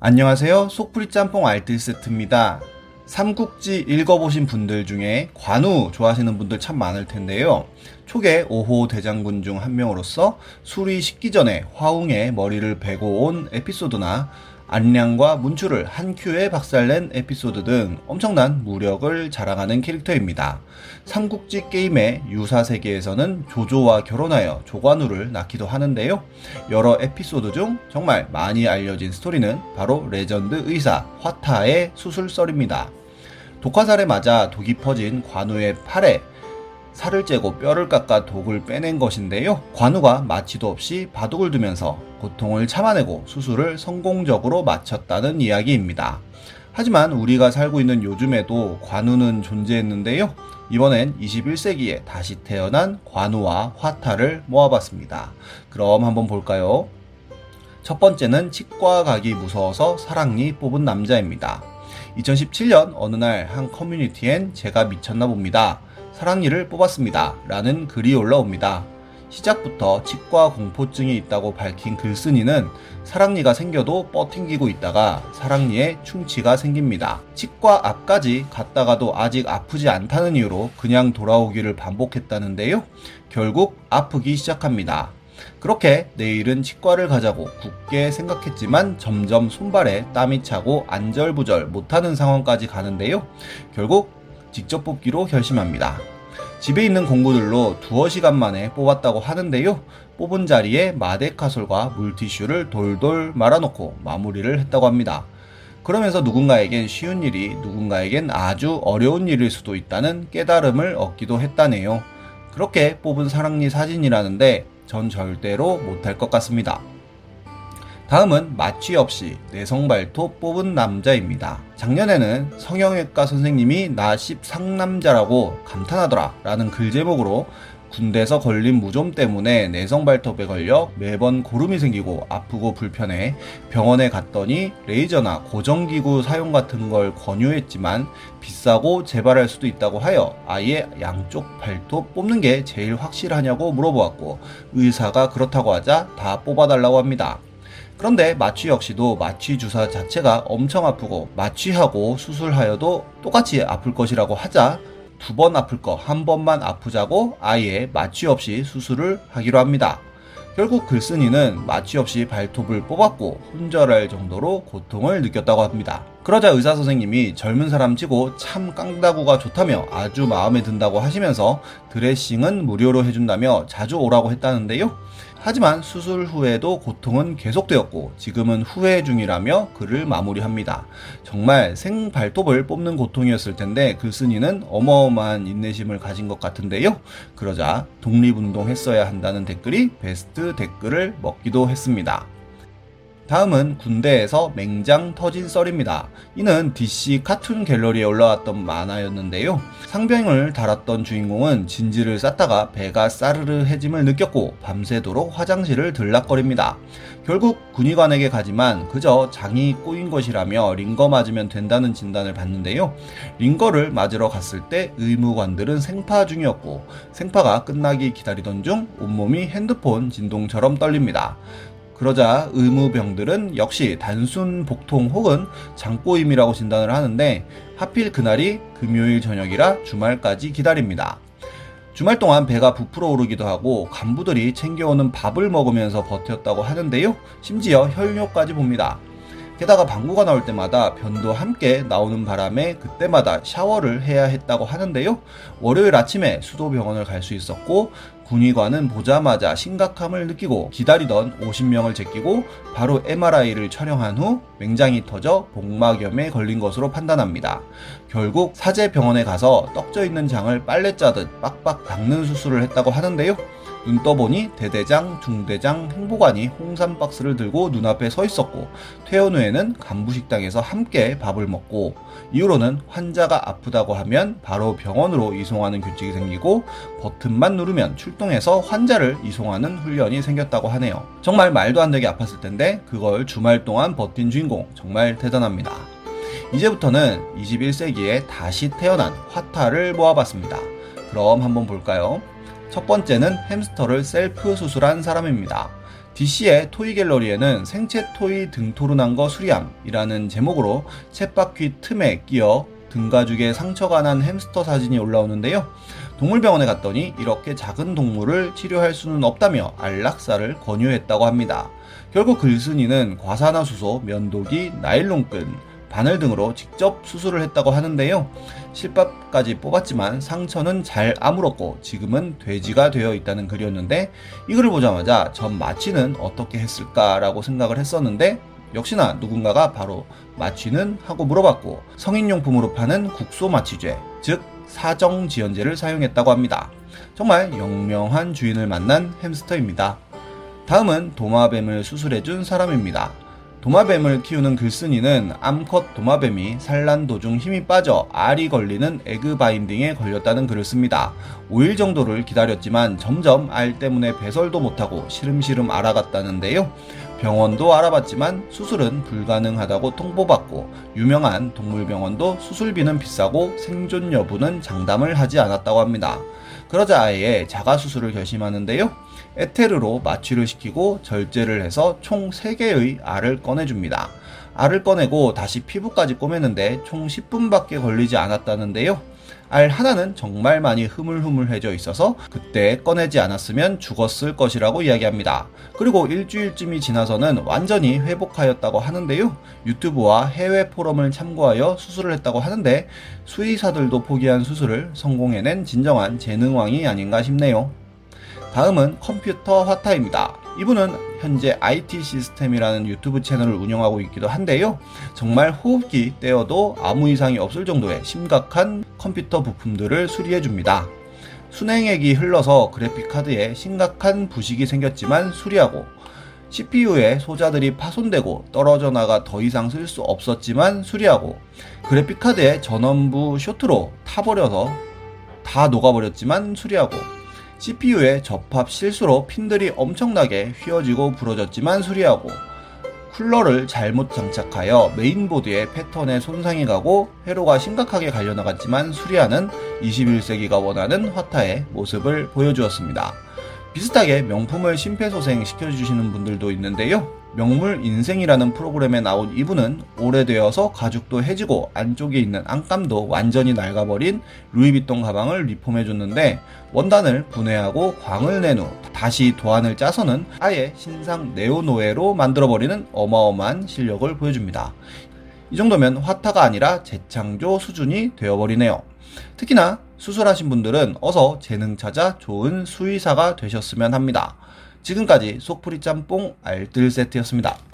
안녕하세요. 속풀이 짬뽕 알뜰 세트입니다. 삼국지 읽어보신 분들 중에 관우 좋아하시는 분들 참 많을 텐데요. 초계 5호 대장군 중 한 명으로서 술이 식기 전에 화웅의 머리를 베고 온 에피소드나 안량과 문추를 한 큐에 박살낸 에피소드 등 엄청난 무력을 자랑하는 캐릭터입니다. 삼국지 게임의 유사 세계에서는 조조와 결혼하여 조관우를 낳기도 하는데요. 여러 에피소드 중 정말 많이 알려진 스토리는 바로 레전드 의사 화타의 수술설입니다. 독화살에 맞아 독이 퍼진 관우의 팔에 살을 째고 뼈를 깎아 독을 빼낸 것인데요. 관우가 마취도 없이 바둑을 두면서 고통을 참아내고 수술을 성공적으로 마쳤다는 이야기입니다. 하지만 우리가 살고 있는 요즘에도 관우는 존재했는데요. 이번엔 21세기에 다시 태어난 관우와 화타를 모아봤습니다. 그럼 한번 볼까요? 첫 번째는 치과 가기 무서워서 사랑니 뽑은 남자입니다. 2017년 어느 날 한 커뮤니티엔 제가 미쳤나 봅니다. 사랑니를 뽑았습니다. 라는 글이 올라옵니다. 시작부터 치과 공포증이 있다고 밝힌 글쓴이는 사랑니가 생겨도 뻗팅기고 있다가 사랑니에 충치가 생깁니다. 치과 앞까지 갔다가도 아직 아프지 않다는 이유로 그냥 돌아오기를 반복했다는데요. 결국 아프기 시작합니다. 그렇게 내일은 치과를 가자고 굳게 생각했지만 점점 손발에 땀이 차고 안절부절 못하는 상황까지 가는데요. 결국 직접 뽑기로 결심합니다. 집에 있는 공구들로 두어 시간 만에 뽑았다고 하는데요. 뽑은 자리에 마데카솔과 물티슈를 돌돌 말아놓고 마무리를 했다고 합니다. 그러면서 누군가에겐 쉬운 일이 누군가에겐 아주 어려운 일일 수도 있다는 깨달음을 얻기도 했다네요. 그렇게 뽑은 사랑니 사진이라는데 전 절대로 못할 것 같습니다. 다음은 마취 없이 내성 발톱 뽑은 남자입니다. 작년에는 성형외과 선생님이 나 10상남자라고 감탄하더라 라는 글 제목으로 군대에서 걸린 무좀 때문에 내성 발톱에 걸려 매번 고름이 생기고 아프고 불편해 병원에 갔더니 레이저나 고정기구 사용 같은 걸 권유했지만 비싸고 재발할 수도 있다고 하여 아예 양쪽 발톱 뽑는 게 제일 확실하냐고 물어보았고 의사가 그렇다고 하자 다 뽑아달라고 합니다. 그런데 마취 역시도 마취 주사 자체가 엄청 아프고 마취하고 수술하여도 똑같이 아플 것이라고 하자 두 번 아플 거 한 번만 아프자고 아예 마취 없이 수술을 하기로 합니다. 결국 글쓴이는 마취 없이 발톱을 뽑았고 혼절할 정도로 고통을 느꼈다고 합니다. 그러자 의사 선생님이 젊은 사람 치고 참 깡다구가 좋다며 아주 마음에 든다고 하시면서 드레싱은 무료로 해준다며 자주 오라고 했다는데요. 하지만 수술 후에도 고통은 계속되었고 지금은 후회 중이라며 글을 마무리합니다. 정말 생발톱을 뽑는 고통이었을 텐데 글쓴이는 어마어마한 인내심을 가진 것 같은데요. 그러자 독립운동 했어야 한다는 댓글이 베스트 댓글을 먹기도 했습니다. 다음은 군대에서 맹장 터진 썰입니다. 이는 DC 카툰 갤러리에 올라왔던 만화였는데요. 상병을 달았던 주인공은 진지를 쌌다가 배가 싸르르 해짐을 느꼈고 밤새도록 화장실을 들락거립니다. 결국 군의관에게 가지만 그저 장이 꼬인 것이라며 링거 맞으면 된다는 진단을 받는데요. 링거를 맞으러 갔을 때 의무관들은 생파 중이었고 생파가 끝나기 기다리던 중 온몸이 핸드폰 진동처럼 떨립니다. 그러자 의무병들은 역시 단순 복통 혹은 장꼬임이라고 진단을 하는데 하필 그날이 금요일 저녁이라 주말까지 기다립니다. 주말 동안 배가 부풀어 오르기도 하고 간부들이 챙겨오는 밥을 먹으면서 버텼다고 하는데요. 심지어 혈뇨까지 봅니다. 게다가 방구가 나올 때마다 변도 함께 나오는 바람에 그때마다 샤워를 해야 했다고 하는데요. 월요일 아침에 수도병원을 갈 수 있었고 군의관은 보자마자 심각함을 느끼고 기다리던 50명을 제끼고 바로 MRI를 촬영한 후 맹장이 터져 복막염에 걸린 것으로 판단합니다. 결국 사제병원에 가서 떡져 있는 장을 빨래 짜듯 빡빡 닦는 수술을 했다고 하는데요. 눈 떠보니 대대장, 중대장, 행보관이 홍삼 박스를 들고 눈앞에 서 있었고 퇴원 후에는 간부식당에서 함께 밥을 먹고 이후로는 환자가 아프다고 하면 바로 병원으로 이송하는 규칙이 생기고 버튼만 누르면 출동해서 환자를 이송하는 훈련이 생겼다고 하네요. 정말 말도 안 되게 아팠을 텐데 그걸 주말 동안 버틴 주인공 정말 대단합니다. 이제부터는 21세기에 다시 태어난 화타를 모아봤습니다. 그럼 한번 볼까요? 첫 번째는 햄스터를 셀프 수술한 사람입니다. DC의 토이 갤러리에는 생체 토이 등토르난 거 수리함이라는 제목으로 챗바퀴 틈에 끼어 등가죽에 상처가 난 햄스터 사진이 올라오는데요. 동물병원에 갔더니 이렇게 작은 동물을 치료할 수는 없다며 안락사를 권유했다고 합니다. 결국 글쓴이는 과산화수소, 면도기, 나일론끈, 바늘 등으로 직접 수술을 했다고 하는데요. 실밥까지 뽑았지만 상처는 잘 아물었고 지금은 돼지가 되어 있다는 글이었는데 이 글을 보자마자 전 마취는 어떻게 했을까라고 생각을 했었는데 역시나 누군가가 바로 마취는 하고 물어봤고 성인용품으로 파는 국소 마취제 즉 사정지연제를 사용했다고 합니다. 정말 영명한 주인을 만난 햄스터입니다. 다음은 도마뱀을 수술해준 사람입니다. 도마뱀을 키우는 글쓴이는 암컷 도마뱀이 산란 도중 힘이 빠져 알이 걸리는 에그 바인딩에 걸렸다는 글을 씁니다. 5일 정도를 기다렸지만 점점 알 때문에 배설도 못하고 시름시름 알아갔다는데요. 병원도 알아봤지만 수술은 불가능하다고 통보받고 유명한 동물병원도 수술비는 비싸고 생존 여부는 장담을 하지 않았다고 합니다. 그러자 아예 자가 수술을 결심하는데요. 에테르로 마취를 시키고 절제를 해서 총 3개의 알을 꺼내줍니다. 알을 꺼내고 다시 피부까지 꼬매는데 총 10분밖에 걸리지 않았다는데요. 알 하나는 정말 많이 흐물흐물해져 있어서 그때 꺼내지 않았으면 죽었을 것이라고 이야기합니다. 그리고 일주일쯤이 지나서는 완전히 회복하였다고 하는데요. 유튜브와 해외 포럼을 참고하여 수술을 했다고 하는데 수의사들도 포기한 수술을 성공해낸 진정한 재능왕이 아닌가 싶네요. 다음은 컴퓨터 화타입니다. 이분은 현재 IT 시스템이라는 유튜브 채널을 운영하고 있기도 한데요. 정말 호흡기 떼어도 아무 이상이 없을 정도의 심각한 컴퓨터 부품들을 수리해 줍니다. 순행액이 흘러서 그래픽카드에 심각한 부식이 생겼지만 수리하고 CPU에 소자들이 파손되고 떨어져 나가 더 이상 쓸 수 없었지만 수리하고 그래픽카드에 전원부 쇼트로 타버려서 다 녹아버렸지만 수리하고 CPU에 접합 실수로 핀들이 엄청나게 휘어지고 부러졌지만 수리하고 쿨러를 잘못 장착하여 메인보드의 패턴에 손상이 가고 회로가 심각하게 갈려나갔지만 수리하는 21세기가 원하는 화타의 모습을 보여주었습니다. 비슷하게 명품을 심폐소생 시켜주시는 분들도 있는데요. 명물 인생이라는 프로그램에 나온 이분은 오래되어서 가죽도 해지고 안쪽에 있는 안감도 완전히 낡아버린 루이비통 가방을 리폼해줬는데 원단을 분해하고 광을 낸 후 다시 도안을 짜서는 아예 신상 네오노에로 만들어버리는 어마어마한 실력을 보여줍니다. 이 정도면 화타가 아니라 재창조 수준이 되어버리네요. 특히나 수술하신 분들은 어서 재능 찾아 좋은 수의사가 되셨으면 합니다. 지금까지 속풀이 짬뽕 알뜰 세트였습니다.